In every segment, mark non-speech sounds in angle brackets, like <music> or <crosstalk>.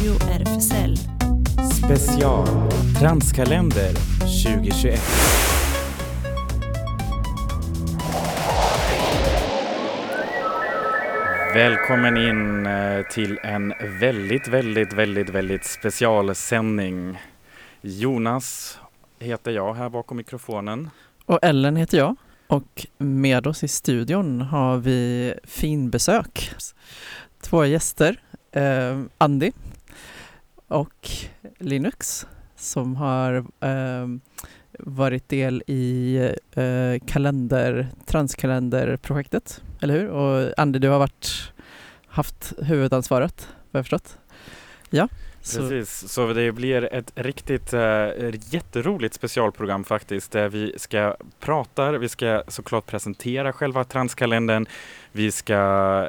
Radio RFSL. Special Transkalender 2021. Välkommen in eh, till en väldigt, väldigt, väldigt, väldigt specialsändning. Jonas heter jag här bakom mikrofonen. Och Ellen heter jag. Och med oss i studion har vi fin besök. Två gäster, eh, Andy och Linux som har eh, varit del i eh, kalender, transkalenderprojektet, eller hur? Och Andy, du har varit, haft huvudansvaret, vad jag förstått. Ja. Precis, så det blir ett riktigt äh, jätteroligt specialprogram faktiskt där vi ska prata, vi ska såklart presentera själva transkalendern. Vi ska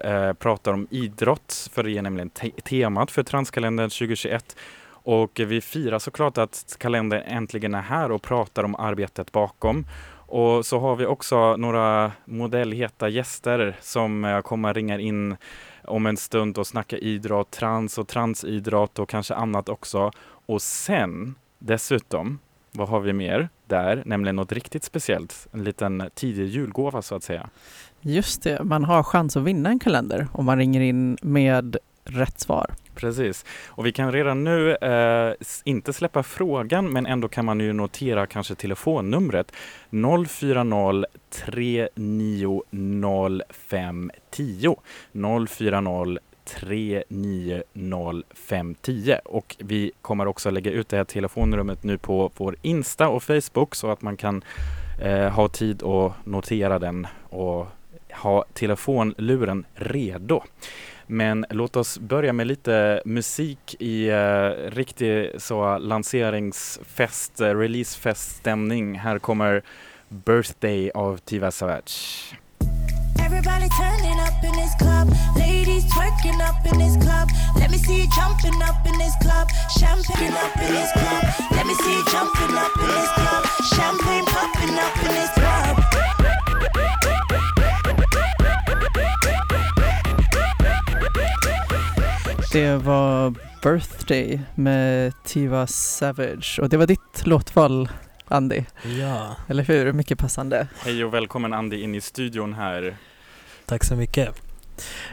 eh, prata om idrott för det är nämligen te temat för transkalendern 2021 och vi firar såklart att kalendern äntligen är här och pratar om arbetet bakom. Och så har vi också några modellheta gäster som eh, kommer ringa in om en stund och snacka idrott, trans och transidrott och kanske annat också. Och sen dessutom, vad har vi mer där? Nämligen något riktigt speciellt, en liten tidig julgåva så att säga. Just det, man har chans att vinna en kalender om man ringer in med rätt svar. Precis, och vi kan redan nu eh, inte släppa frågan men ändå kan man ju notera kanske telefonnumret 040 3905 510 040 390510 och vi kommer också lägga ut det här telefonnumret nu på vår Insta och Facebook så att man kan eh, ha tid att notera den och ha telefonluren redo. Men låt oss börja med lite musik i eh, riktig så lanseringsfest, eh, releasefeststämning. Här kommer Birthday av Tiva Savage. Everybody turning up in this club, ladies twerking up in this club. Let me see you jumping up in this club, champagne up in this club. Let me see you jumping up in this club, champagne popping up in this club. Det var Birthday med Tiva Savage och det var ditt låtval Andy. Ja. Eller hur? Mycket passande. Hej och välkommen Andy in i studion här. Tack så mycket.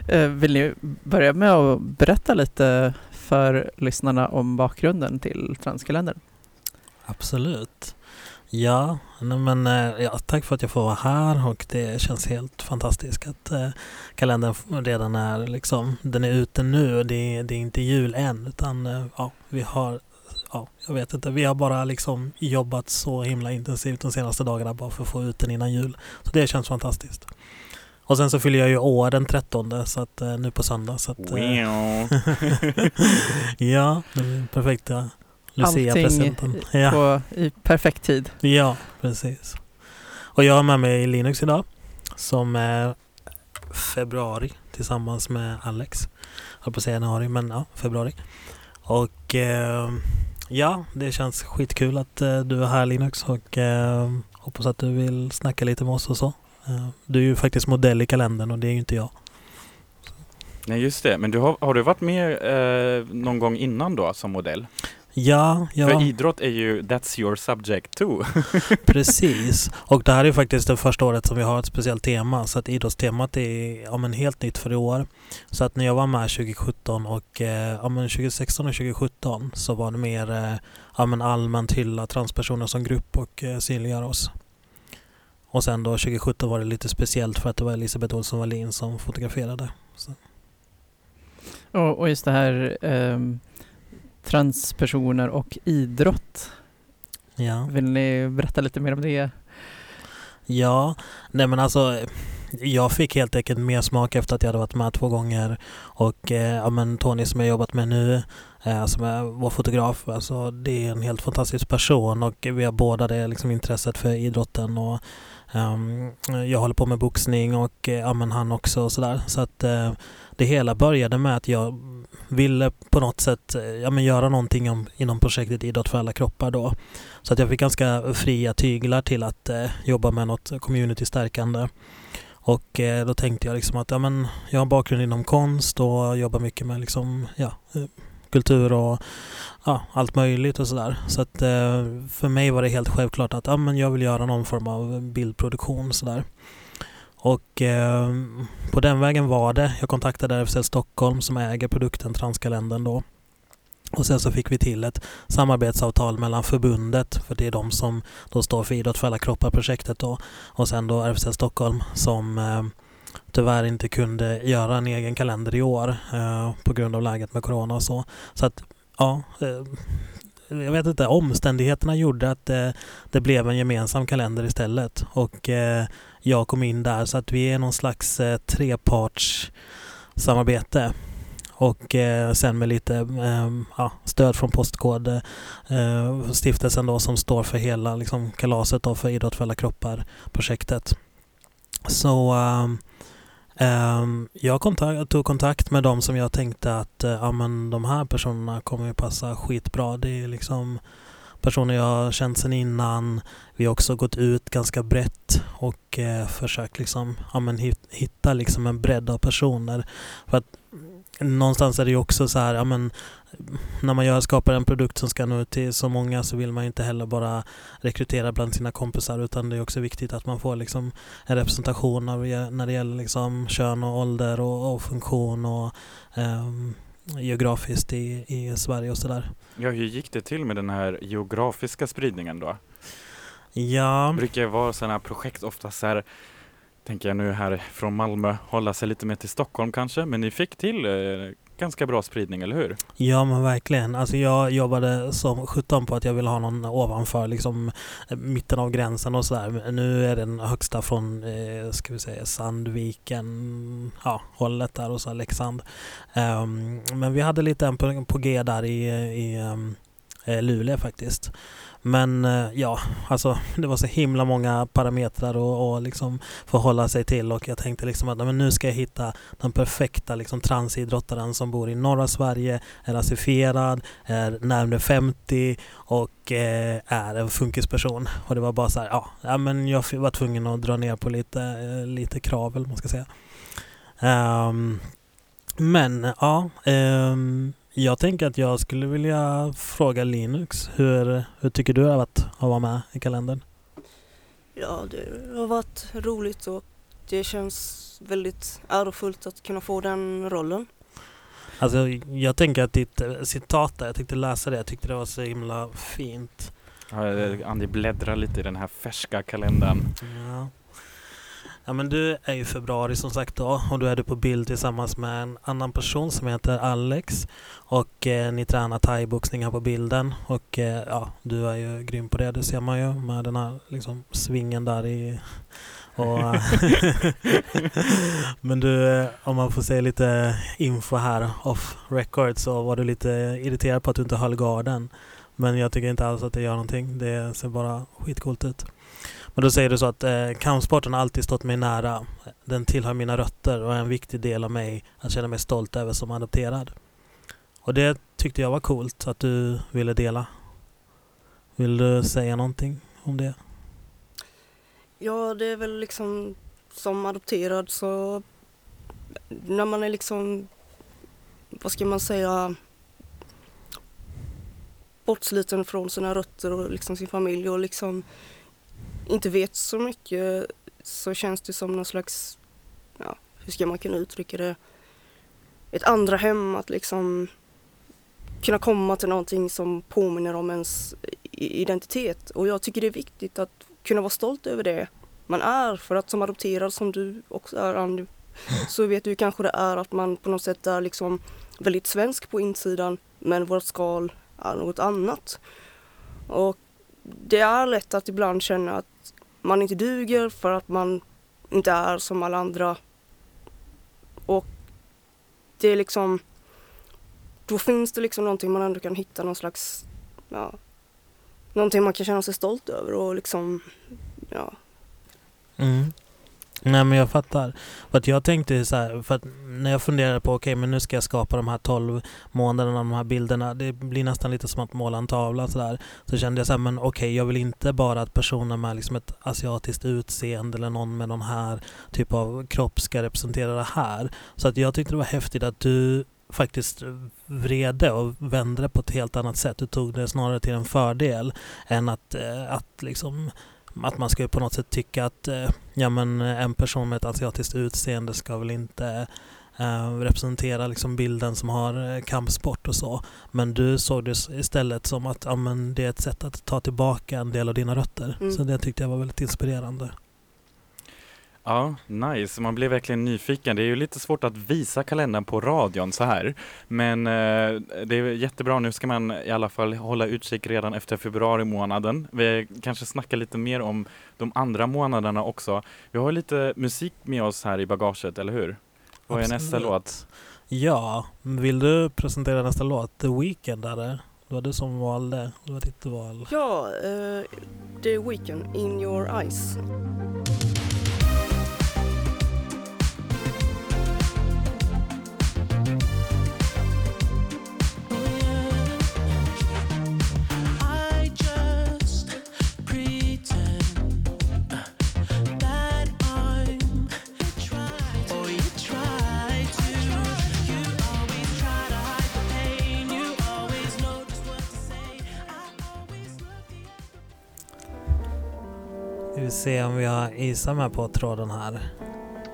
Eh, vill ni börja med att berätta lite för lyssnarna om bakgrunden till Transkalendern? Absolut. Ja, men, eh, ja, tack för att jag får vara här och det känns helt fantastiskt att eh, kalendern redan är liksom, den är ute nu. Det, det är inte jul än utan eh, ja, vi har ja, jag vet inte. Vi har bara liksom jobbat så himla intensivt de senaste dagarna bara för att få ut den innan jul. Så det känns fantastiskt. Och sen så fyller jag ju år den 13 så att, eh, nu på söndag. Så att, wow. <laughs> ja, perfekta Lucia-presenten. Ja. på, i perfekt tid. Ja, precis. Och jag har med mig Linux idag som är februari tillsammans med Alex. Jag höll på att säga januari, men ja, februari. Och eh, ja, det känns skitkul att eh, du är här Linux och eh, hoppas att du vill snacka lite med oss och så. Eh, du är ju faktiskt modell i kalendern och det är ju inte jag. Nej just det, men du har, har du varit med eh, någon gång innan då som modell? Ja, ja. För idrott är ju that's your subject too. <laughs> Precis, och det här är faktiskt det första året som vi har ett speciellt tema så att idrottstemat är ja, men helt nytt för i år. Så att när jag var med 2017 och eh, ja, men 2016 och 2017 så var det mer eh, ja, men allmänt hylla transpersoner som grupp och synliggöra oss. Och sen då 2017 var det lite speciellt för att det var Elisabeth Olsson Wallin som fotograferade. Och, och, just det här um transpersoner och idrott. Ja. Vill ni berätta lite mer om det? Ja, nej men alltså jag fick helt enkelt mer smak efter att jag hade varit med två gånger och eh, ja, men Tony som jag jobbat med nu eh, som är vår fotograf, alltså det är en helt fantastisk person och vi har båda det liksom intresset för idrotten och Ehm, jag håller på med boxning och eh, ja, men han också och sådär så att eh, det hela började med att jag ville på något sätt eh, ja, men göra någonting om, inom projektet Idrott för alla kroppar då. Så att jag fick ganska fria tyglar till att jobba med något community-stärkande. Och då tänkte jag liksom att ja, men jag har bakgrund inom konst och jobbar mycket med liksom, ja, kultur och ja, allt möjligt och sådär. Så att eh, för mig var det helt självklart att ja, men jag vill göra någon form av bildproduktion sådär. Och eh, på den vägen var det. Jag kontaktade RFSL Stockholm som äger produkten Transkalendern då. Och sen så fick vi till ett samarbetsavtal mellan förbundet, för det är de som då står för Idrott för alla kroppar-projektet då. Och sen då RFSL Stockholm som eh, tyvärr inte kunde göra en egen kalender i år eh, på grund av läget med Corona och så. Så att, ja, eh, jag vet inte, omständigheterna gjorde att eh, det blev en gemensam kalender istället. Och eh, jag kom in där så att vi är någon slags eh, treparts samarbete och eh, sen med lite eh, ja, stöd från Postkodstiftelsen eh, då som står för hela liksom, kalaset då för Idrott för alla kroppar-projektet. Så eh, Ehm, jag kontakt, tog kontakt med dem som jag tänkte att eh, ja, men de här personerna kommer ju passa skitbra. Det är liksom personer jag har känt sedan innan. Vi har också gått ut ganska brett och eh, försökt liksom, ja, men hitta liksom en bredd av personer. För att någonstans är det ju också så här, ja, men, när man gör, skapar en produkt som ska nå ut till så många så vill man inte heller bara rekrytera bland sina kompisar utan det är också viktigt att man får liksom en representation av, när det gäller liksom kön och ålder och, och funktion och um, geografiskt i, i Sverige och sådär. Ja, hur gick det till med den här geografiska spridningen då? Ja. Det brukar ju vara sådana här projekt oftast så här tänker jag nu här från Malmö hålla sig lite mer till Stockholm kanske, men ni fick till eh, ganska bra spridning, eller hur? Ja men verkligen. Alltså jag jobbade som 17 på att jag ville ha någon ovanför liksom eh, mitten av gränsen och sådär. Nu är den högsta från, eh, ska vi säga, Sandviken, ja, hållet där och så Leksand. Um, men vi hade lite en på, på G där i, eh, i um, Eh, Luleå faktiskt. Men eh, ja, alltså <laughs> det var så himla många parametrar och, och liksom förhålla sig till och jag tänkte liksom att men nu ska jag hitta den perfekta liksom transidrottaren som bor i norra Sverige, är rasifierad, är närmare 50 och eh, är en funkisperson. Och det var bara så här, ja, ja men jag var tvungen att dra ner på lite, eh, lite krav eller man ska säga. Um, men ja, um, jag tänker att jag skulle vilja fråga Linux. Hur, hur tycker du att, att vara med i kalendern? Ja, det har varit roligt och det känns väldigt ärofullt att kunna få den rollen. Alltså, jag tänker att ditt eh, citat där, jag tänkte läsa det, jag tyckte det var så himla fint. Ja, Andi bläddrar lite i den här färska kalendern. Ja. Ja men du är ju februari som sagt då och då är du på bild tillsammans med en annan person som heter Alex och eh, ni tränar thaiboxning här på bilden och eh, ja, du är ju grym på det, det ser man ju med den här liksom svingen där i och, <laughs> men du, eh, om man får säga lite info här off record så var du lite irriterad på att du inte höll garden. Men jag tycker inte alls att det gör någonting. Det ser bara skitcoolt ut. Och då säger du så att eh, kampsporten har alltid stått mig nära. Den tillhör mina rötter och är en viktig del av mig att känna mig stolt över som adopterad. Och det tyckte jag var coolt att du ville dela. Vill du säga någonting om det? Ja, det är väl liksom som adopterad så när man är liksom, vad ska man säga, bortsliten från sina rötter och liksom sin familj och liksom inte vet så mycket så känns det som någon slags, ja, hur ska man kunna uttrycka det, ett andra hem att liksom kunna komma till någonting som påminner om ens identitet. Och jag tycker det är viktigt att kunna vara stolt över det man är. För att som adopterad, som du också är Andy, <laughs> så vet du kanske det är att man på något sätt är liksom väldigt svensk på insidan men vårt skal är något annat. Och det är lätt att ibland känna att man inte duger för att man inte är som alla andra. Och det är liksom, då finns det liksom någonting man ändå kan hitta någon slags, ja, någonting man kan känna sig stolt över och liksom, ja. Mm. Nej men jag fattar. För att jag tänkte så här, för att när jag funderade på okej okay, men nu ska jag skapa de här 12 månaderna, de här bilderna. Det blir nästan lite som att måla en tavla sådär. Så kände jag så här, men okej okay, jag vill inte bara att personer med liksom ett asiatiskt utseende eller någon med någon här typ av kropp ska representera det här. Så att jag tyckte det var häftigt att du faktiskt vrede och vände det på ett helt annat sätt. Du tog det snarare till en fördel än att, eh, att liksom att man ska på något sätt tycka att eh, ja, men en person med ett asiatiskt utseende ska väl inte eh, representera liksom bilden som har eh, kampsport och så. Men du såg det istället som att ja, men det är ett sätt att ta tillbaka en del av dina rötter. Mm. Så det tyckte jag var väldigt inspirerande. Ja, nice. Man blir verkligen nyfiken. Det är ju lite svårt att visa kalendern på radion så här. Men eh, det är jättebra. Nu ska man i alla fall hålla utkik redan efter februari månaden. Vi kanske snackar lite mer om de andra månaderna också. Vi har lite musik med oss här i bagaget, eller hur? Vad är nästa låt? Ja, vill du presentera nästa låt? The Weeknd är det. Det var du som valde. Det var ditt val. Ja, eh, The Weeknd, In Your Eyes. Se om vi har Isa med på tråden här.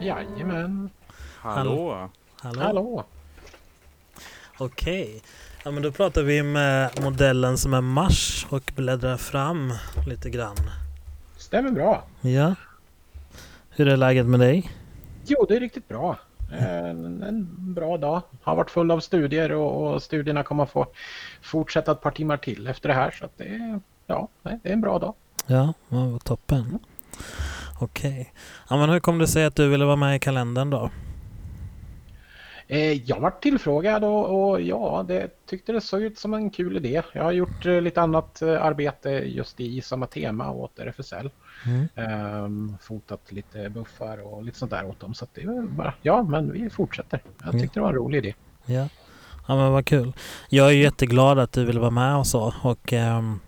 Jajamän. Hallå? Hallå? Hallå. Okej. Ja, men då pratar vi med modellen som är Mars och bläddrar fram lite grann. Stämmer bra. Ja. Hur är läget med dig? Jo, det är riktigt bra. En, en bra dag. Har varit full av studier och, och studierna kommer få fortsätta ett par timmar till efter det här. Så att det, är, ja, det är en bra dag. Ja, ja vad toppen. Okej. Ja, men hur kom det sig att du ville vara med i kalendern då? Eh, jag varit tillfrågad och, och ja, det tyckte det såg ut som en kul idé. Jag har gjort eh, lite annat eh, arbete just i samma tema åt RFSL. Mm. Ehm, fotat lite buffar och lite sånt där åt dem. Så att det är bara, ja men vi fortsätter. Jag Ja. tyckte det var en rolig idé. Ja. ja, men vad kul. Jag är jätteglad att du ville vara med och så. Och, ehm,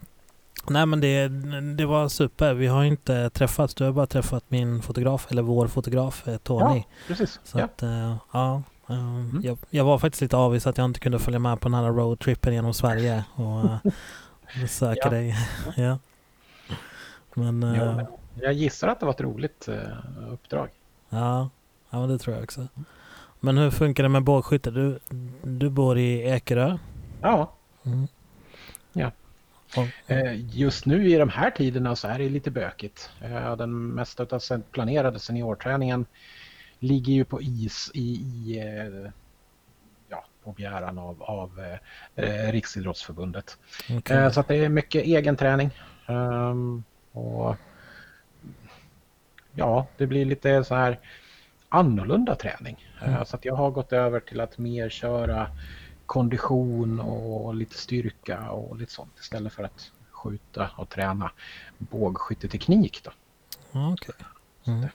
nej men det, det var super. Vi har inte träffats. Du har bara träffat min fotograf, eller vår fotograf eh, Tony. Ja, precis. Så Ja. att, eh, ja. ehm, Mm. jag, jag var faktiskt lite avis att jag inte kunde följa med på den här roadtrippen genom Sverige och eh, <laughs> besöka Ja. dig. <laughs> ja. Men eh, Ja, jag gissar att det var ett roligt eh, uppdrag. ja, ja, men det tror jag också. Men hur funkar det med bågskytte? Du, du bor i Ekerö. Ja, Mm. Ja. Eh, just nu i de här tiderna så är det lite bökigt. Eh, Den mesta av den planerade seniorträningen ligger ju på is i, i eh, ja, på begäran av, av eh, Riksidrottsförbundet. Eh, Så det är mycket egen träning. Ehm, och ja, det blir lite så här annorlunda träning. Mm. Så att jag har gått över till att mer köra kondition och lite styrka och lite sånt istället för att skjuta och träna bågskytteteknik. Då. Okej. Mm.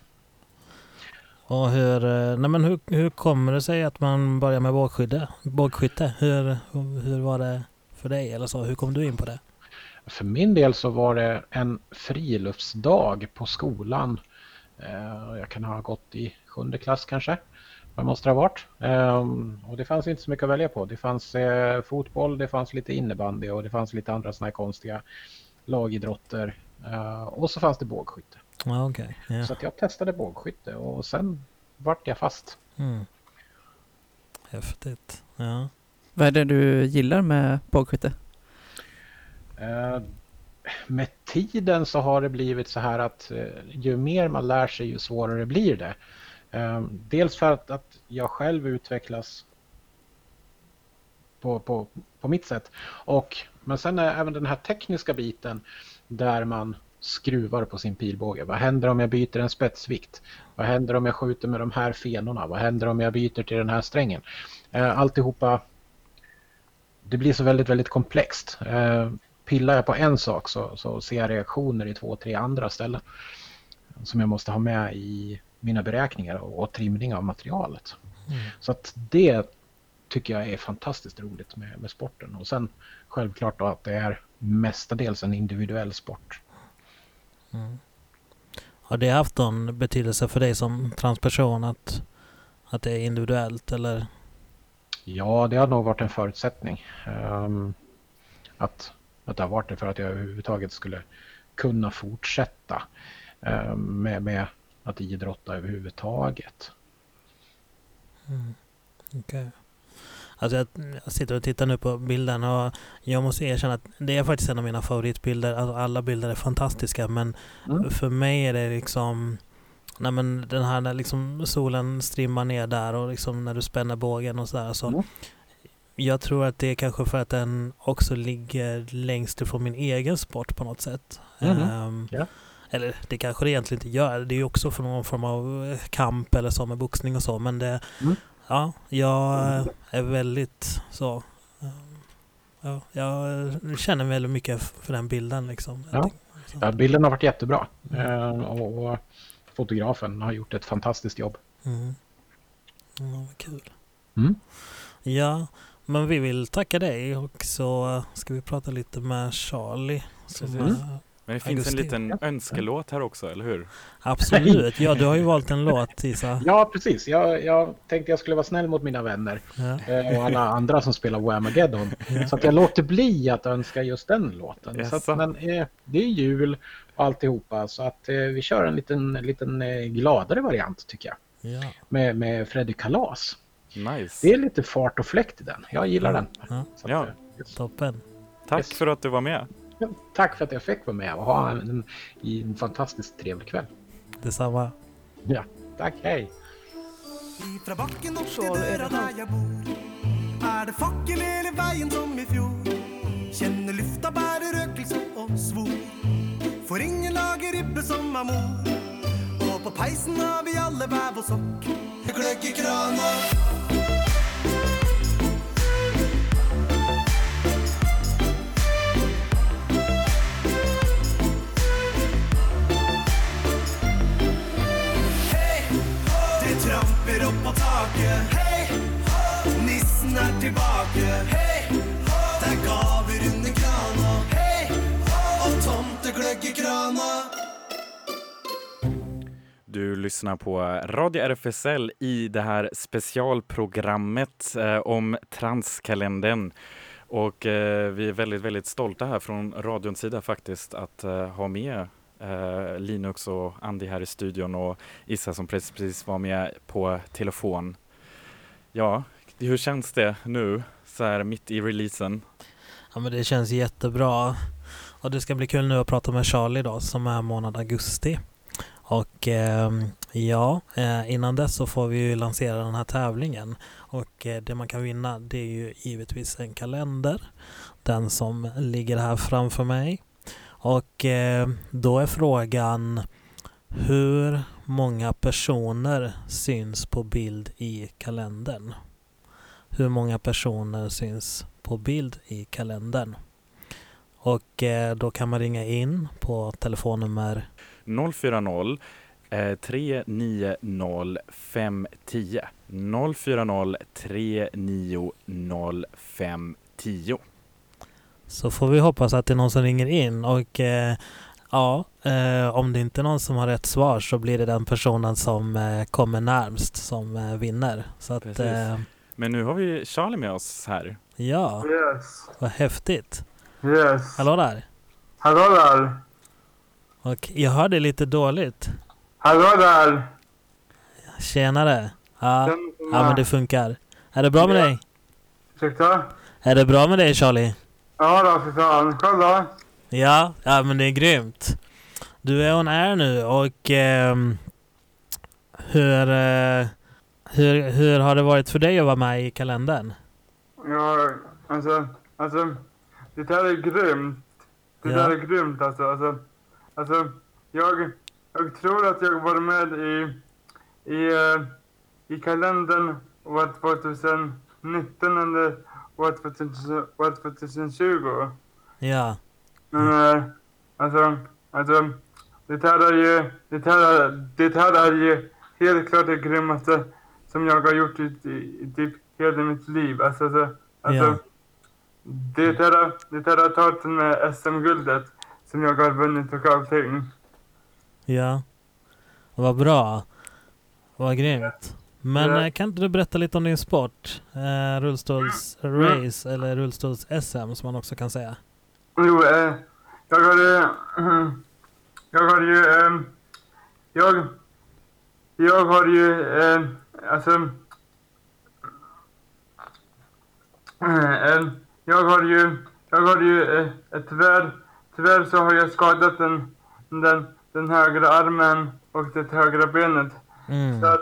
Och hur, eh, nej men hur, hur kommer det sig att man börjar med bågskytte? bågskytte? Hur, hur var det för dig? Eller så? Hur kom du in på det? För min del så var det en friluftsdag på skolan. Eh, Jag kan ha gått i sjunde klass kanske. Vad måste det ha varit. Ehm, Och det fanns inte så mycket att välja på. Det fanns eh, fotboll, det fanns lite innebandy och det fanns lite andra såna här konstiga lagidrotter. Eh, Och så fanns det bågskytte. Ja, okej. Ja. Så att jag testade bågskytte och sen vart jag fast. Mm. Häftigt. Ja. Vad är det du gillar med bågskytte? Eh, Med tiden så har det blivit så här att ju mer man lär sig ju svårare blir det. Ehm, dels för att, att jag själv utvecklas på, på, på mitt sätt. Och, men sen är även den här tekniska biten där man skruvar på sin pilbåge. Vad händer om jag byter en spetsvikt? Vad händer om jag skjuter med de här fenorna? Vad händer om jag byter till den här strängen? Ehm, alltihopa det blir så väldigt, väldigt komplext. Ehm, pillar jag på en sak så, så ser jag reaktioner i två, tre andra ställen som jag måste ha med i mina beräkningar och, trimning av materialet. Mm. Så att det tycker jag är fantastiskt roligt med, med sporten. Och sen självklart då att det är mestadels en individuell sport. Mm. Har det haft någon betydelse för dig som transperson att, att det är individuellt eller? Ja, det har nog varit en förutsättning. Ehm, att, att det har varit det för att jag överhuvudtaget skulle kunna fortsätta ehm, med, med att idrotta överhuvudtaget. Mm. Okej. Alltså jag, jag sitter och tittar nu på bilden och jag måste erkänna att det är faktiskt en av mina favoritbilder. Alltså alla bilder är fantastiska men Mm. för mig är det liksom Nej men den här när liksom solen strimmar ner där och liksom när du spänner bågen och sådär. Så Mm. Jag tror att det är kanske för att den också ligger längst ifrån min egen sport på något sätt. Mhm. Ehm, Ja. Eller det kanske det egentligen inte gör. Det är ju också för någon form av eh, kamp eller så med boxning och så. Men det, Mm. ja, jag eh, är väldigt så. eh, Ja, jag känner väldigt mycket för den bilden liksom. Ja. Ja, bilden har varit jättebra Ehm, och, och fotografen har gjort ett fantastiskt jobb. Mm. Ja, vad kul. Mm. Ja, men vi vill tacka dig och så ska vi prata lite med Charlie. Som, Precis. Men det finns Augusti. en liten önskelåt här också, eller hur? absolut, ja du har ju valt en låt Isa. <laughs> Ja, precis. Jag, jag tänkte jag skulle vara snäll mot mina vänner Ja, eh, och alla andra som spelar Whamageddon. ja. Så att jag låter bli att önska just den låten. Så Jaså? att, men eh, det är jul och alltihopa så att eh, vi kör en liten, liten eh, gladare variant tycker jag. ja. Med, med Freddy Kalas. Nice. Det är lite fart och fläkt i den. Jag gillar den. Ja, Så att, Ja. eh, yes. toppen. Tack Yes. för att du var med. <laughs> Tack för att jag fick vara med och ha en, en, en fantastiskt trevlig kväll. Detsamma. Ja, tack, hej! Ifra bakken opp Så til er det døra han. der jeg bor, er det fakkel hele veien som i fjor. Kjenner lufta bærer røkelse og svor. For ingen lager ribbe som er mor. Og på peisen har vi alle hver vår sokk. Gløgg i krana. Lyssnar på Radio RFSL i det här specialprogrammet eh, om Transkalendern. Och eh, vi är väldigt, väldigt stolta här från radions sida faktiskt att eh, ha med eh, Linux och Andy här i studion och Issa som precis, precis var med på telefon. Ja, hur känns det nu så här mitt i releasen? Ja men det känns jättebra. Och det ska bli kul nu att prata med Charlie då som är månad augusti. Och ehm, ja, eh, innan dess så får vi ju lansera den här tävlingen. Och eh, det man kan vinna det är ju givetvis en kalender. Den som ligger här framför mig. Och eh, då är frågan hur många personer syns på bild i kalendern? Hur många personer syns på bild i kalendern? Och eh, då kan man ringa in på telefonnummer 040 eh, 390 510. 040 390 510. Så får vi hoppas att det är någon som ringer in och eh, ja, eh, om det inte är någon som har rätt svar så blir det den personen som eh, kommer närmst som vinner. Så att Precis. Men nu har vi Charlie med oss här. ja, Yes. vad häftigt. Yes. Hallå där! Hallå där. Och jag hör dig lite dåligt. Hallå där. Tjenare! Ja, ja men det funkar. Är det bra med dig? Ursäkta? Är det bra med dig Charlie? Ja då, för fan. Själv då? Ja, ja men det är grymt. Du är on air nu och ehm, hur, eh, hur, hur har det varit för dig att vara med i kalendern? Ja, alltså, alltså. Det här är grymt. Det Ja. där är grymt alltså. Alltså, alltså jag, jag tror att jag var med i, i, eh, i kalendern år 2019 eller år 2000 år 2020. Ja, Men eh, alltså, alltså det här är ju, det här är, det här är ju helt klart det grymmaste som jag har gjort i, i, i typ hela mitt liv. Alltså, alltså, alltså Ja. Det här, det har tagit med SM-guldet som jag har vunnit och allting. ja. Vad bra. Vad grymt. Men Ja. eh, kan inte du berätta lite om din sport? Eh, rullstolsrace eller rullstols-SM som man också kan säga. Jo, eh, jag har ju... <clears throat> jag har ju... Eh, jag... Jag har ju... Eh, alltså... <clears throat> Jag har ju... Jag har ju... Eh, eh, tyvärr... Tyvärr så har jag skadat den, den, den högra armen och det högra benet. Mm. Så, att,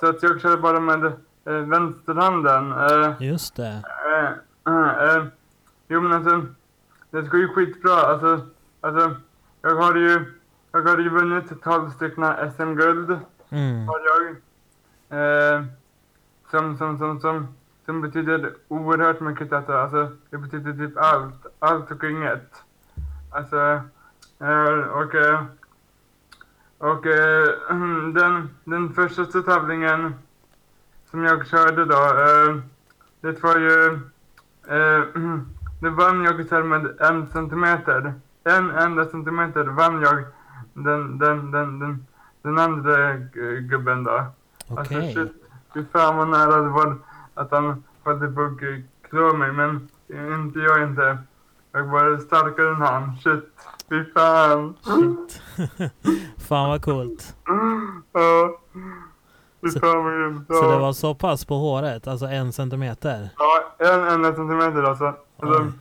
så att jag kör bara med eh, vänsterhanden. Eh, Just det. Eh, eh, eh, jo men alltså, det ska ju skitbra. Alltså, alltså jag har ju, jag har ju vunnit 12 stycken SM-guld. Mm. Har jag. Eh, som, som, som, som, som betyder oerhört mycket detta. Alltså, det betyder typ allt. Allt och inget. Alltså, eh, och, eh, och eh, <clears throat> den, den första tävlingen som jag körde då, det var ju, <clears throat> det vann jag så med en centimeter. En enda centimeter vann jag den, den, den, den, den andra gu- gubben då. Alltså Okej. shit, fy fan vad nära det var att han på att klå mig, men inte jag inte. Jag var starkare än han, shit. Fy fan. Shit. <laughs> Fan vad coolt. Ja. Fy Så- fan grymt. Så det var så pass på håret, alltså en centimeter? Ja, en enda centimeter alltså. alltså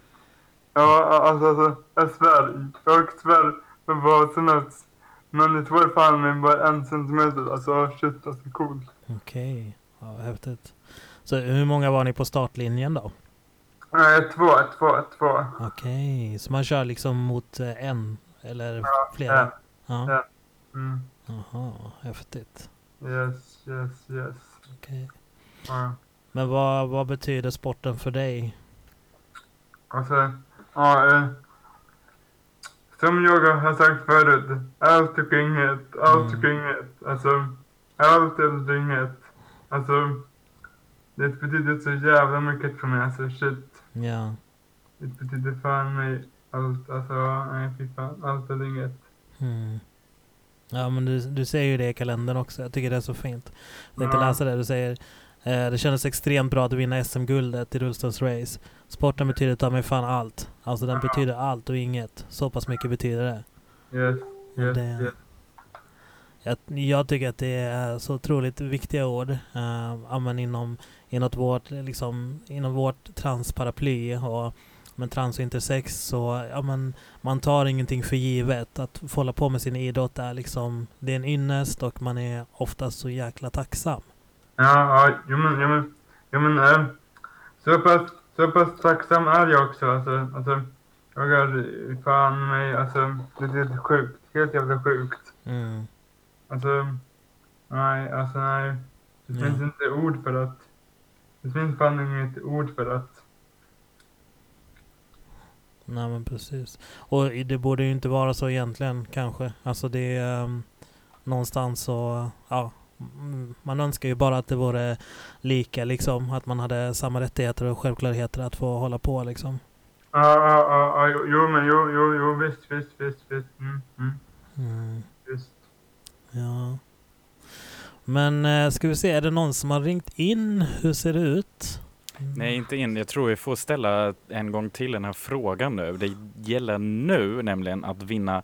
ja, alltså, alltså, jag svär. Jag svär på vad som helst. Men det var fan med bara en centimeter. Alltså shit, alltså coolt. Okej, ja, häftigt. Så hur många var ni på startlinjen då? Nej, två, två, två. Okej, så man kör liksom mot eh, en eller Ja, flera? ja. Ja. Ja. Mm. Jaha, häftigt. Yes, yes, yes. Okej. Ja. Men vad, vad betyder sporten för dig? Alltså, ja, eh, som jag har sagt förut, allt och inget, allt och Mm. inget. Alltså, allt eller inget. Alltså, det betyder så jävla mycket för mig, alltså shit. Ja. Det betyder fan mig allt, alltså, nej fy fan, allt eller inget. Mm. Ja men du, du säger ju det i kalendern också. Jag tycker det är så fint. Jag tänkte Ja. läsa det. Du säger eh, det kändes extremt bra att vinna SM-guldet i rullstolsrace. Sporten betyder ta mig fan allt. Alltså den Ja. betyder allt och inget. Så pass mycket betyder det. Yes, yes, det yes. Jag, jag tycker att det är så otroligt viktiga ord. Uh, inom, inom, vårt, liksom, inom vårt transparaply. Och, men trans och intersex så ja, men man tar ingenting för givet. Att få hålla på med sin idrott är liksom, det är en ynnest och man är oftast så jäkla tacksam. Ja, ja, jo men, jo men, jo men, eh, så pass, så pass tacksam är jag också, alltså, alltså, jag är fan mig, alltså, det är helt sjukt, helt jävla sjukt. Mm. Alltså, nej, alltså nej, det Ja. finns inte ord för att, det finns fan inget ord för att, Nej men precis. Och det borde ju inte vara så egentligen kanske. Alltså det är um, någonstans så, ja. mm, Man önskar ju bara att det vore lika liksom. Att man hade samma rättigheter och självklarheter att få hålla på liksom. ja, ja, ja, ja, jo, jo, men jo, jo, jo, visst, visst, mm, mm, Mm, visst. ja. Men eh, ska vi se, är det någon som har ringt in? Hur ser det ut? Mm. Nej, inte in. Jag tror vi får ställa en gång till den här frågan nu. Det gäller nu nämligen att vinna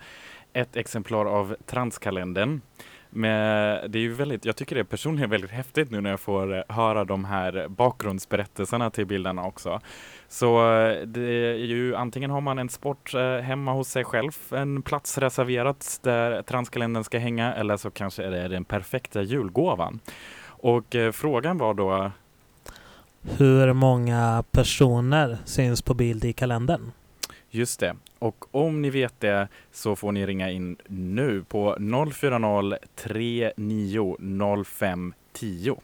ett exemplar av Transkalendern. Men det är ju väldigt, jag tycker det är personligen väldigt häftigt nu när jag får eh, höra de här bakgrundsberättelserna till bilderna också. Så eh, det är ju antingen har man en sport eh, hemma hos sig själv, en plats reserverat där Transkalendern ska hänga, eller så kanske är det den perfekta julgåvan. Och frågan var då Hur många personer syns på bild i kalendern? Just det. Och om ni vet det så får ni ringa in nu på 040 39 05 10.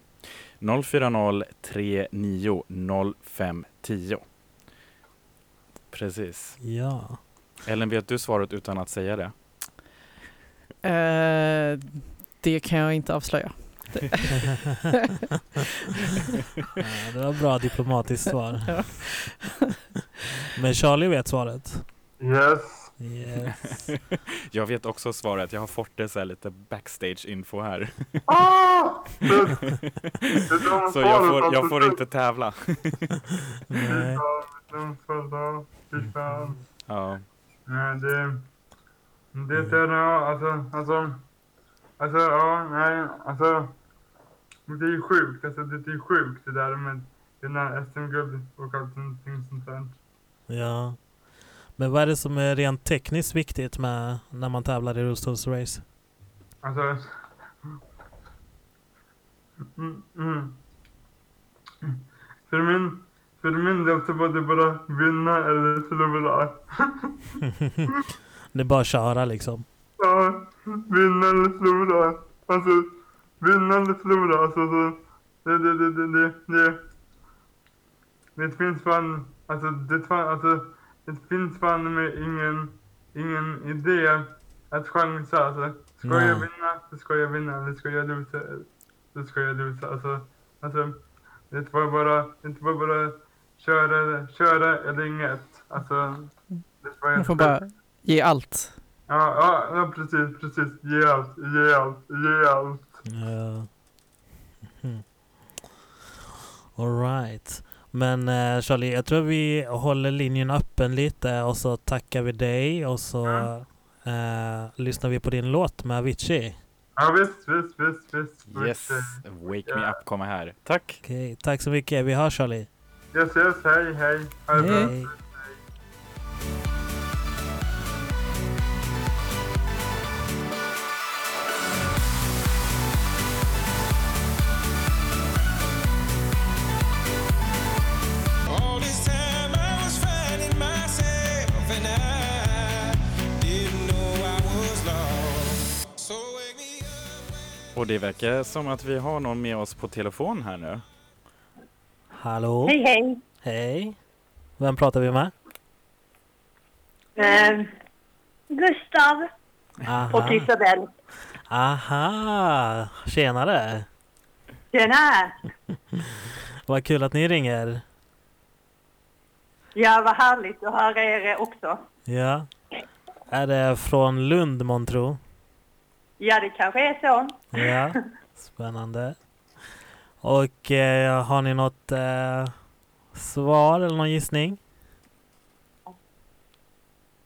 040 39 05 10. Precis. Ja. Ellen, vet du svaret utan att säga det? Eh, det kan jag inte avslöja. <laughs> ja, det var bra diplomatiskt svar. Men Charlie vet svaret. Yes. Yes. <laughs> Jag vet också svaret, jag har fått det så här lite backstage-info här. Ah! Det, <laughs> det Så jag får, jag får inte tävla. Nej. Ja, Nej, det... Det är alltså, alltså... Alltså, ja, nej, alltså... Det är ju sjukt, alltså det är ju sjukt det där med dina SM-guld och allting sånt där. Ja. Men vad är det som är rent tekniskt viktigt med när man tävlar i rullstolsrace? Alltså... Mm, mm. För min, för min del så var det bara vinna eller förlora. <laughs> det är bara att köra liksom. Ja, vinna eller förlora. Alltså, vinna eller förlora. Alltså, så, det, det, det, det, det, det, det finns fan, alltså, det, fan, alltså, det finns fan med ingen, ingen idé att chansa. Alltså, ska Nej. jag vinna, så ska jag vinna. Eller ska jag losa, så ska jag losa. Alltså, alltså, det var bara, det var bara köra, köra eller inget. Alltså, det var Man får bara ge allt. Ja, ja, ja precis, precis. Ge allt, ge allt, ge allt. Ja. Mhm. All right. Men eh, Charlie, jag tror vi håller linjen öppen lite och så tackar vi dig och så eh, lyssnar vi på din låt med Avicii. Ja, visst, visst, visst, visst. yes. Wake Me Up kommer här. Tack! Okej, tack så mycket. Vi hörs Charlie. Yes, yes, hej, hej. Hej. Och det verkar som att vi har någon med oss på telefon här nu. Hallå? Hej, hej. Hej. Vem pratar vi med? Eh, Gustav och Aha. Isabel. Aha. Tjenare. Tjena! <laughs> Vad kul att ni ringer. Ja, vad härligt att höra er också. Ja. Är det från Lund månntro? Ja, det kanske är så. Ja, spännande. Och eh, har ni något eh, svar eller någon gissning?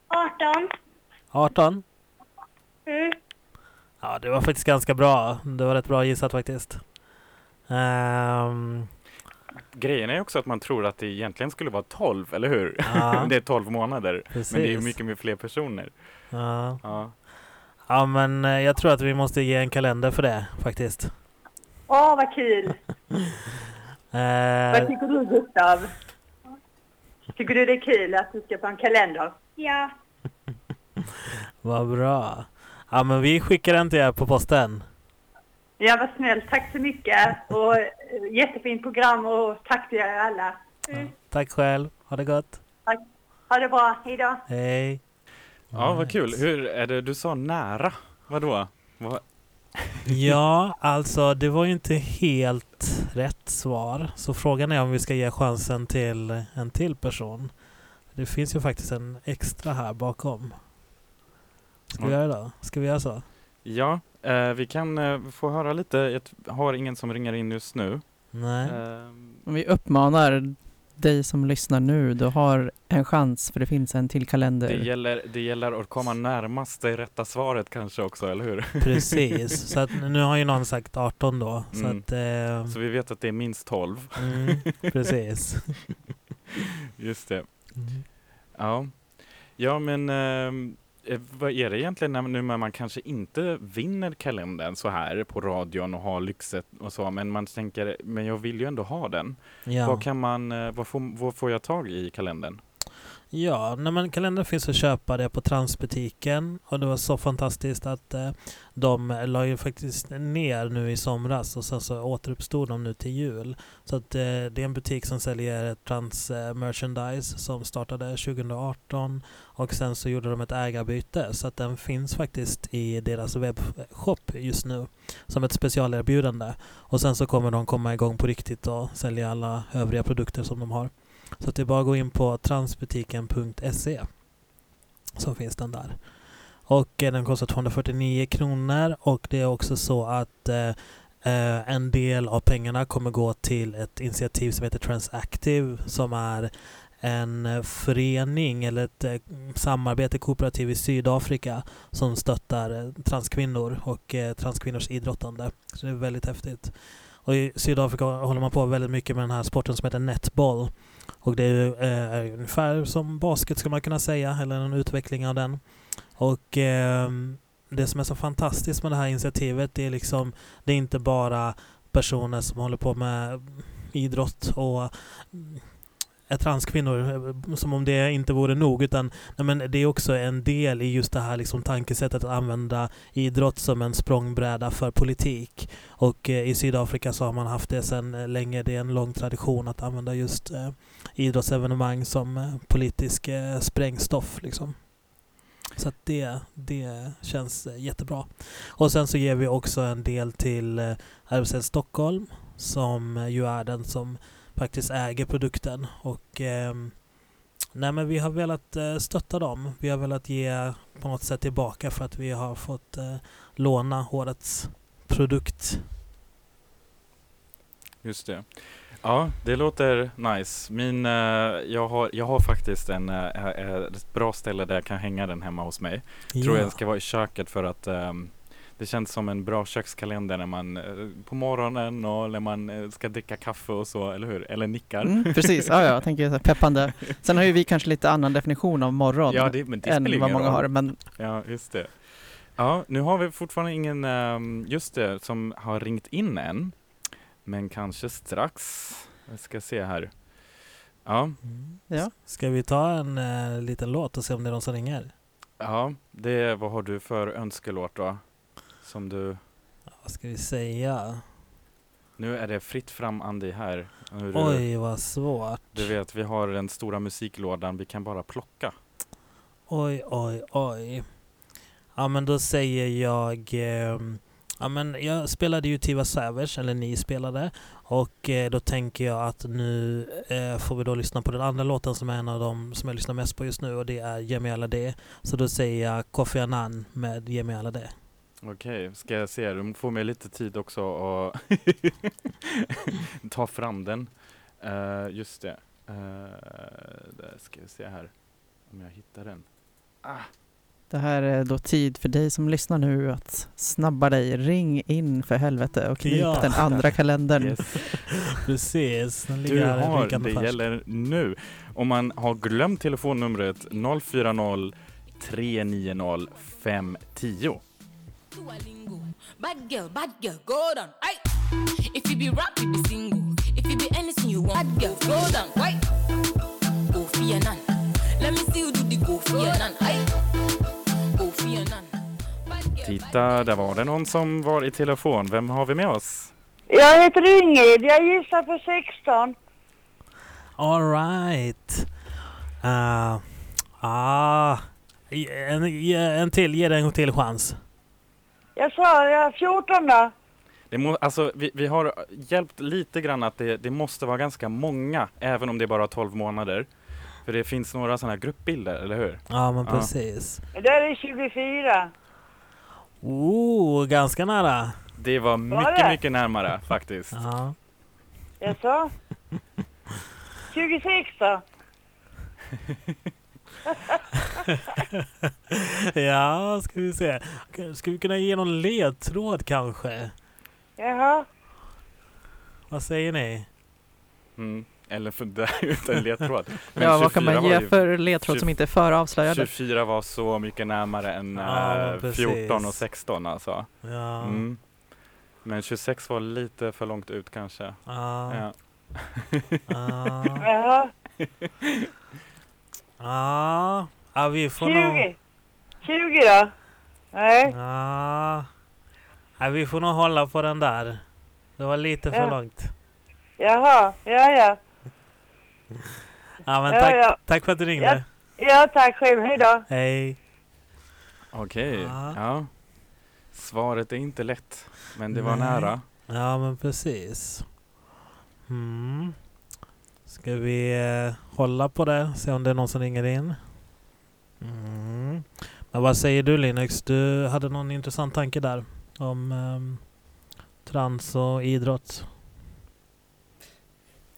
18. 18? Mm. Ja, det var faktiskt ganska bra. Det var rätt bra gissat faktiskt. Ehm, Grejen är också att man tror att det egentligen skulle vara 12, eller hur? Ja. <laughs> det är 12 månader. precis. Men det är ju mycket, mycket fler personer. Ja. Ja. Ja, men eh, jag tror att vi måste ge en kalender för det faktiskt. Åh, vad kul! <laughs> Vad Eh, tycker du, Gustav? Tycker du det är kul att du ska få en kalender? Ja. <laughs> vad bra. Ja, men vi skickar den till er på posten. Ja, vad snällt. Tack så mycket. Och eh, jättefint program och tack till er alla. Ja. Tack själv. Ha det gott. Ha det bra. Hej då. Hej. Ja, vad kul. Hur är det du sa nära? Vadå? Vad? <laughs> Ja, alltså det var ju inte helt rätt svar. Så frågan är om vi ska ge chansen till en till person. Det finns ju faktiskt en extra här bakom. Ska vi göra det då? Ska vi göra så? Ja, eh, vi kan eh, få höra lite. Jag har ingen som ringer in just nu. Nej. Om vi uppmanar dig som lyssnar nu, du har en chans för det finns en till kalender. det, gäller, det gäller att komma närmast det rätta svaret kanske också, eller hur? Precis. <laughs> Så att nu har ju någon sagt 18 då. Så Mm. att... Eh, Så vi vet att det är minst 12. mm, precis. <laughs> Just det. Mm. Ja, ja men eh, vad är det egentligen när, nu när man kanske inte vinner kalendern så här på radion och har lyxet och så, men man tänker, men jag vill ju ändå ha den. Ja. Vad kan man, eh, vad får, vad får jag tag i kalendern? Ja, nej, men kalendern finns att köpa det på Transbutiken och det var så fantastiskt att eh, de la ju faktiskt ner nu i somras och sen så återuppstod de nu till jul. Så att eh, det är en butik som säljer trans eh, merchandise som startade 2018 och sen så gjorde de ett ägarbyte så att den finns faktiskt i deras webbshop just nu som ett specialerbjudande. Och sen så kommer de komma igång på riktigt och sälja alla övriga produkter som de har. Så att det är bara att gå in på transbutiken.se så finns den där. Och eh, den kostar 249 kronor och det är också så att eh, eh, en del av pengarna kommer gå till ett initiativ som heter Transactive som är en förening eller ett eh, samarbete, kooperativ i Sydafrika som stöttar eh, transkvinnor och eh, transkvinnors idrottande. Så det är väldigt häftigt. Och i Sydafrika håller man på väldigt mycket med den här sporten som heter netball. Och det är ju, eh, är ungefär som basket skulle man kunna säga, eller en utveckling av den. Och eh, det som är så fantastiskt med det här initiativet det är liksom det är inte bara personer som håller på med idrott och transkvinnor eh, som om det inte vore nog utan nej men det är också en del i just det här liksom tankesättet att använda idrott som en språngbräda för politik. Och eh, i Sydafrika så har man haft det sedan eh, länge. Det är en lång tradition att använda just eh, idrottsevenemang som eh, politisk eh, sprängstoff. Liksom. Så att det, det känns eh, jättebra. Och sen så ger vi också en del till RFSL Stockholm som ju är den som faktiskt äger produkten. Och ehm, nej men vi har velat eh, stötta dem. Vi har velat ge på något sätt tillbaka för att vi har fått eh, låna årets produkt. Just det. Ja, det låter nice. Min, eh, jag, har, jag har faktiskt en, eh, eh, ett bra ställe där jag kan hänga den hemma hos mig. Tror jag ska vara i köket för att ehm, det känns som en bra kökskalender när man eh, på morgonen och när man eh, ska dricka kaffe och så, eller hur? Eller nickar. Mm, precis, ja, ja, jag tänker så här peppande. Sen har ju vi kanske lite annan definition av morgon Ja, det, men det än vad många roll. har, men Ja, just det. Ja, nu har vi fortfarande ingen, ehm, just det, som har ringt in än. Men kanske strax. Jag ska se här. Ja, Mm. ja. Ska vi ta en eh, liten låt och se om det är någon som ringer? ja, det, vad har du för önskelåt då? Som du, Vad ska vi säga? nu är det fritt fram Andy här. Hur, Oj, vad svårt. Du vet, vi har den stora musiklådan, vi kan bara plocka. Oj, oj, oj. Ja, men då säger jag... ehm, ja, men jag spelade ju Tiva Savage, eller ni spelade. Och eh, då tänker jag att nu eh, får vi då lyssna på den andra låten som är en av dem som jag lyssnar mest på just nu och det är Yemi Alade. Så då säger jag Kofi Annan med Yemi Alade. Okej, ska jag se, du får mig lite tid också att <laughs> ta fram den. Eh, just det. Uh, där ska vi se här om jag hittar den. det här är då tid för dig som lyssnar nu att snabba dig, ring in för helvete och knip Ja. den andra <laughs> kalendern. Yes. Precis, den Du ligger här har, rykande det färsk. gäller nu. Om man har glömt telefonnumret 040 390 510. Duolingo. Bad girl, bad girl, go down. Aye. If you be rap, you be single. If you be anything you want, bad girl, go down. Why? Go your nan. Let me see you do the go your nan. Aye. Go girl, bad Titta, där var det någon som var i telefon. Vem har vi med oss? Jag heter Ingrid, jag gissar på 16. All right. Uh, ah, en, en till, ge den en till chans. Jag sa jag 14 då. Det må, alltså, vi, vi har hjälpt lite grann att det, det måste vara ganska många, även om det är bara 12 månader. För det finns några sådana här gruppbilder, eller hur? Ja, men Ja. precis. Det är 24. Oh, ganska nära. Det var mycket, det? mycket närmare faktiskt. Ja. Jag sa <laughs> 26 då. <laughs> <laughs> ja, ska vi se. Ska vi kunna ge någon ledtråd kanske? Jaha. Vad säger ni? Mm. Eller för <laughs> det utan ledtråd. Men Ja, vad kan 24 man ge ju- för ledtråd som inte är för avslöjade? 24 var så mycket närmare än Ja, eh, men precis. 14 och 16 alltså. Ja. Mm. Men 26 var lite för långt ut kanske. Ja. Ja. Ja. <laughs> Ja. Ja, vi får nog... 20. 20 då? Nej. Ja. Ja, vi får nog hålla på den där. Det var lite för Ja. långt. Jaha. Ja, ja. Ja, men Ja, tack, ja. tack för att du ringde. Ja, tack själv. Hej då. Hej. Okej, Ja. ja. Svaret är inte lätt, men det var Nej. nära. Ja, men precis. Mm. Ska vi eh, hålla på det? Se om det är någon som ringer in. Mm. Men vad säger du Linux? Du hade någon intressant tanke där om ehm, trans och idrott.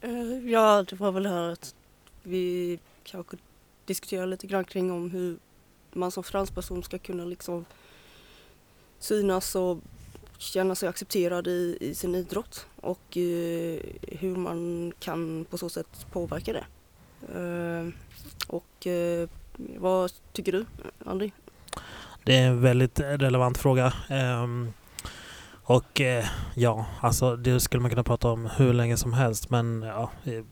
Eh, Ja, det var väl här att vi kanske diskuterar lite grann kring om hur man som transperson ska kunna liksom synas och känna sig accepterad i, i sin idrott och eh, hur man kan på så sätt påverka det. Eh, och eh, vad tycker du, Andy? Det är en väldigt relevant fråga. Ehm, och eh, ja, alltså det skulle man kunna prata om hur länge som helst. Men ja, eh,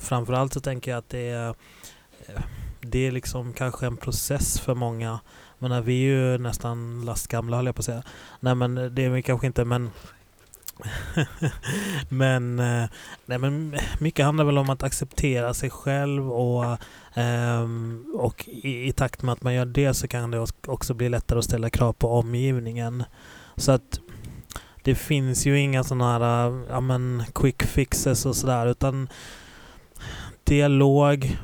framförallt så tänker jag att det är, eh, det är liksom kanske en process för många. Men eh, vi är ju nästan lastgamla höll jag på att säga. Nej men eh, det är vi kanske inte men <laughs> men, eh, nej, men mycket handlar väl om att acceptera sig själv och, ehm, och i, i takt med att man gör det så kan det också bli lättare att ställa krav på omgivningen. Så att det finns ju inga sådana här ja, men quick fixes och sådär utan dialog,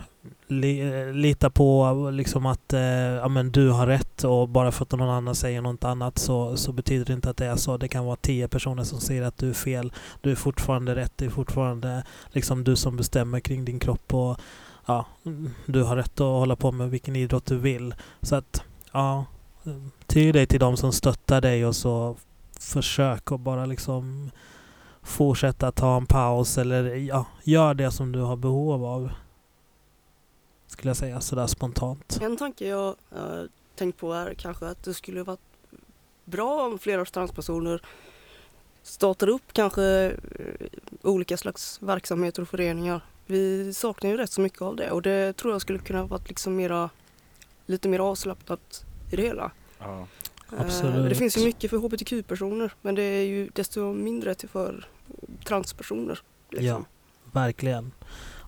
li, lita på liksom att eh, ja, men du har rätt och bara för att någon annan säger något annat så, så betyder det inte att det är så. Det kan vara tio personer som säger att du är fel. Du är fortfarande rätt. Det är fortfarande liksom du som bestämmer kring din kropp och ja, du har rätt att hålla på med vilken idrott du vill. Så att ja, ty dig till de som stöttar dig och så försök att bara liksom fortsätta ta en paus eller ja, gör det som du har behov av. Skulle jag säga sådär spontant. En tanke jag uh, tänkt på är kanske att det skulle varit bra om flera transpersoner startar upp kanske eh, olika slags verksamheter och föreningar. Vi saknar ju rätt så mycket av det och det tror jag skulle kunna varit liksom mera, lite mer avslappnat i det hela. Ja. Eh, Absolut. Det finns ju mycket för hbtq-personer men det är ju desto mindre till för transpersoner. Liksom. Ja, verkligen.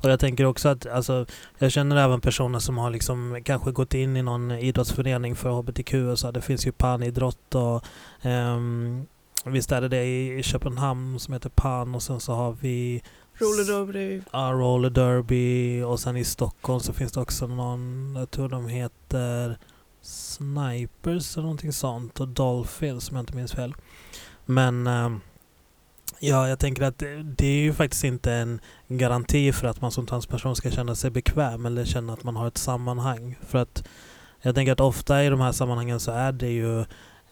Och jag tänker också att alltså, jag känner även personer som har liksom kanske gått in i någon idrottsförening för hbtq och så. Det finns ju panidrott och um, visst är det det i Köpenhamn som heter pan och sen så har vi Roller derby. Ja, roller derby och sen i Stockholm så finns det också någon, jag tror de heter Snipers eller någonting sånt och Dolphins om jag inte minns fel. Men ehm, ja, jag tänker att det, är ju faktiskt inte en garanti för att man som transperson ska känna sig bekväm eller känna att man har ett sammanhang. För att jag tänker att ofta i de här sammanhangen så är det ju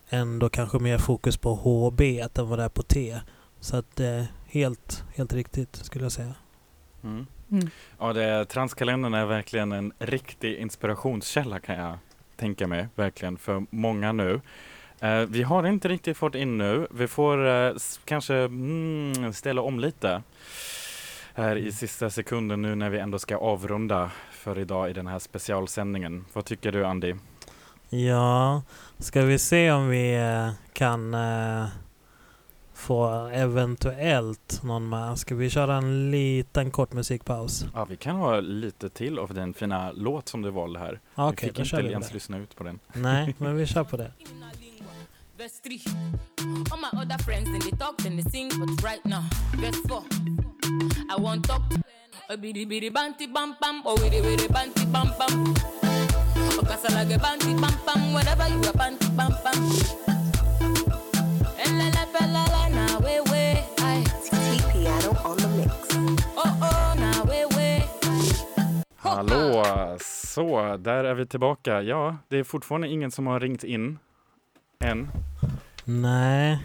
ändå kanske mer fokus på HB än vad det är på T. Så att det är helt, helt riktigt skulle jag säga. Mm. Mm. Ja, det, Transkalendern är verkligen en riktig inspirationskälla kan jag tänka mig, verkligen för många nu. Eh, vi har inte riktigt fått in nu. Vi får s- kanske mm, ställa om lite här i sista sekunden nu när vi ändå ska avrunda för idag i den här specialsändningen. Vad tycker du Andy? Ja, ska vi se om vi eh, kan få eventuellt någon med. Ska vi köra en liten kort musikpaus? Ja, vi kan ha lite till av den fina låt som du valde här. Ja, vi Okej, fick då kör inte vi ens det. lyssna ut på den. Nej, <laughs> men vi kör på det. Verse 3. All my other friends, then they talk, then they sing, but right now, verse 4. I want talk. Oh, bidi bidi banti bam bam, oh, widi widi banti bam bam. Oh, kasalage banti bam bam, whatever you are banti bam bam. Elele pelele na we we, ay. Piano on the mix. Oh oh na we we. Hallå! Så, där är vi tillbaka. Ja, det är fortfarande ingen som har ringt in än. Nej,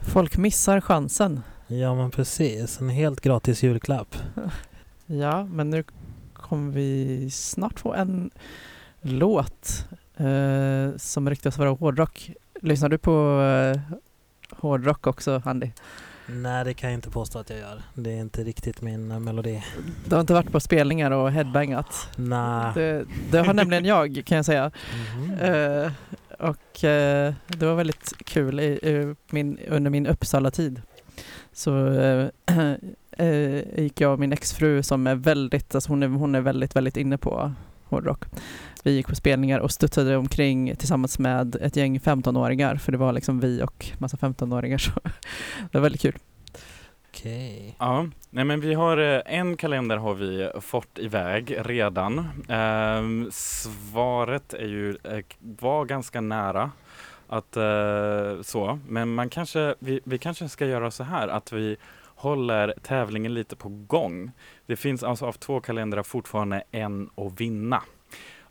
Folk missar chansen. ja men precis. En helt gratis julklapp. <laughs> Ja, men nu kommer vi snart få en låt eh, som riktas vara hårdrock. Lyssnar du på eh, hårdrock också, Andy? Nej, det kan jag inte påstå att jag gör. Det är inte riktigt min eh, melodi. Du har inte varit på spelningar och headbangat? Nej. Det, det har nämligen jag, kan jag säga. Mhm. Eh, och eh, det var väldigt kul i, i min, under min Uppsala-tid. Så eh, <clears throat> eh, gick jag och min exfru som är väldigt, alltså hon är, hon är väldigt, väldigt inne på hårdrock. Vi gick på spelningar och studsade omkring tillsammans med ett gäng 15-åringar för det var liksom vi och massa 15-åringar så <laughs> det var väldigt kul. Okej. Ja, nej men vi har eh, en kalender har vi fått iväg redan. Ehm, svaret är ju, eh, var ganska nära att eh, så, men man kanske, vi, vi kanske ska göra så här att vi håller tävlingen lite på gång. Det finns alltså av två kalendrar fortfarande en att vinna.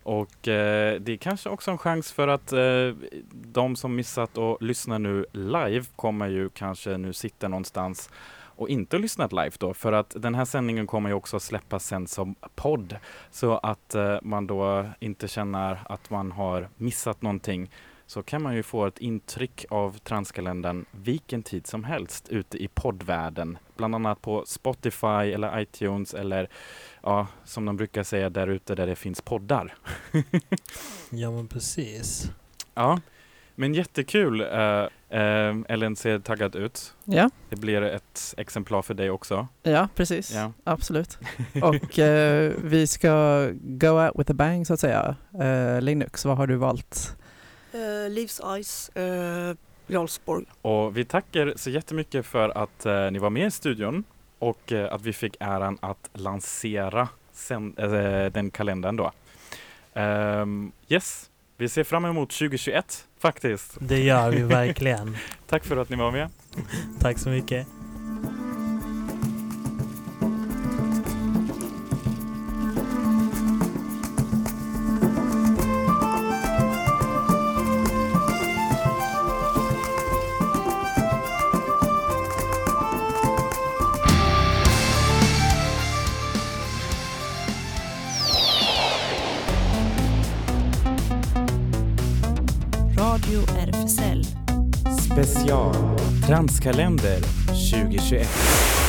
Och eh, det är kanske också en chans för att eh, de som missat och lyssnar nu live kommer ju kanske nu sitta någonstans och inte lyssnat live då för att den här sändningen kommer ju också släppas sen som podd så att eh, man då inte känner att man har missat någonting så kan man ju få ett intryck av Transkalendern vilken tid som helst ute i poddvärlden. Bland annat på Spotify eller iTunes eller ja, som de brukar säga där ute där det finns poddar. <laughs> Ja men precis. Ja, men jättekul. Uh, Ellen ser taggad ut. Ja, Det blir ett exemplar för dig också. ja precis. Ja. Absolut. <laughs> Och eh, vi ska go out with a bang så att säga. Linux, vad har du valt? Uh, Livs Ice, uh, Jarlsborg. Och vi tackar så jättemycket för att ni var med i studion och att vi fick äran att lansera sen, den kalendern då. Ehm, yes, vi ser fram emot 2021 faktiskt. Det gör vi verkligen. <laughs> Tack för att ni var med. Tack så mycket. Adventskalender 2021.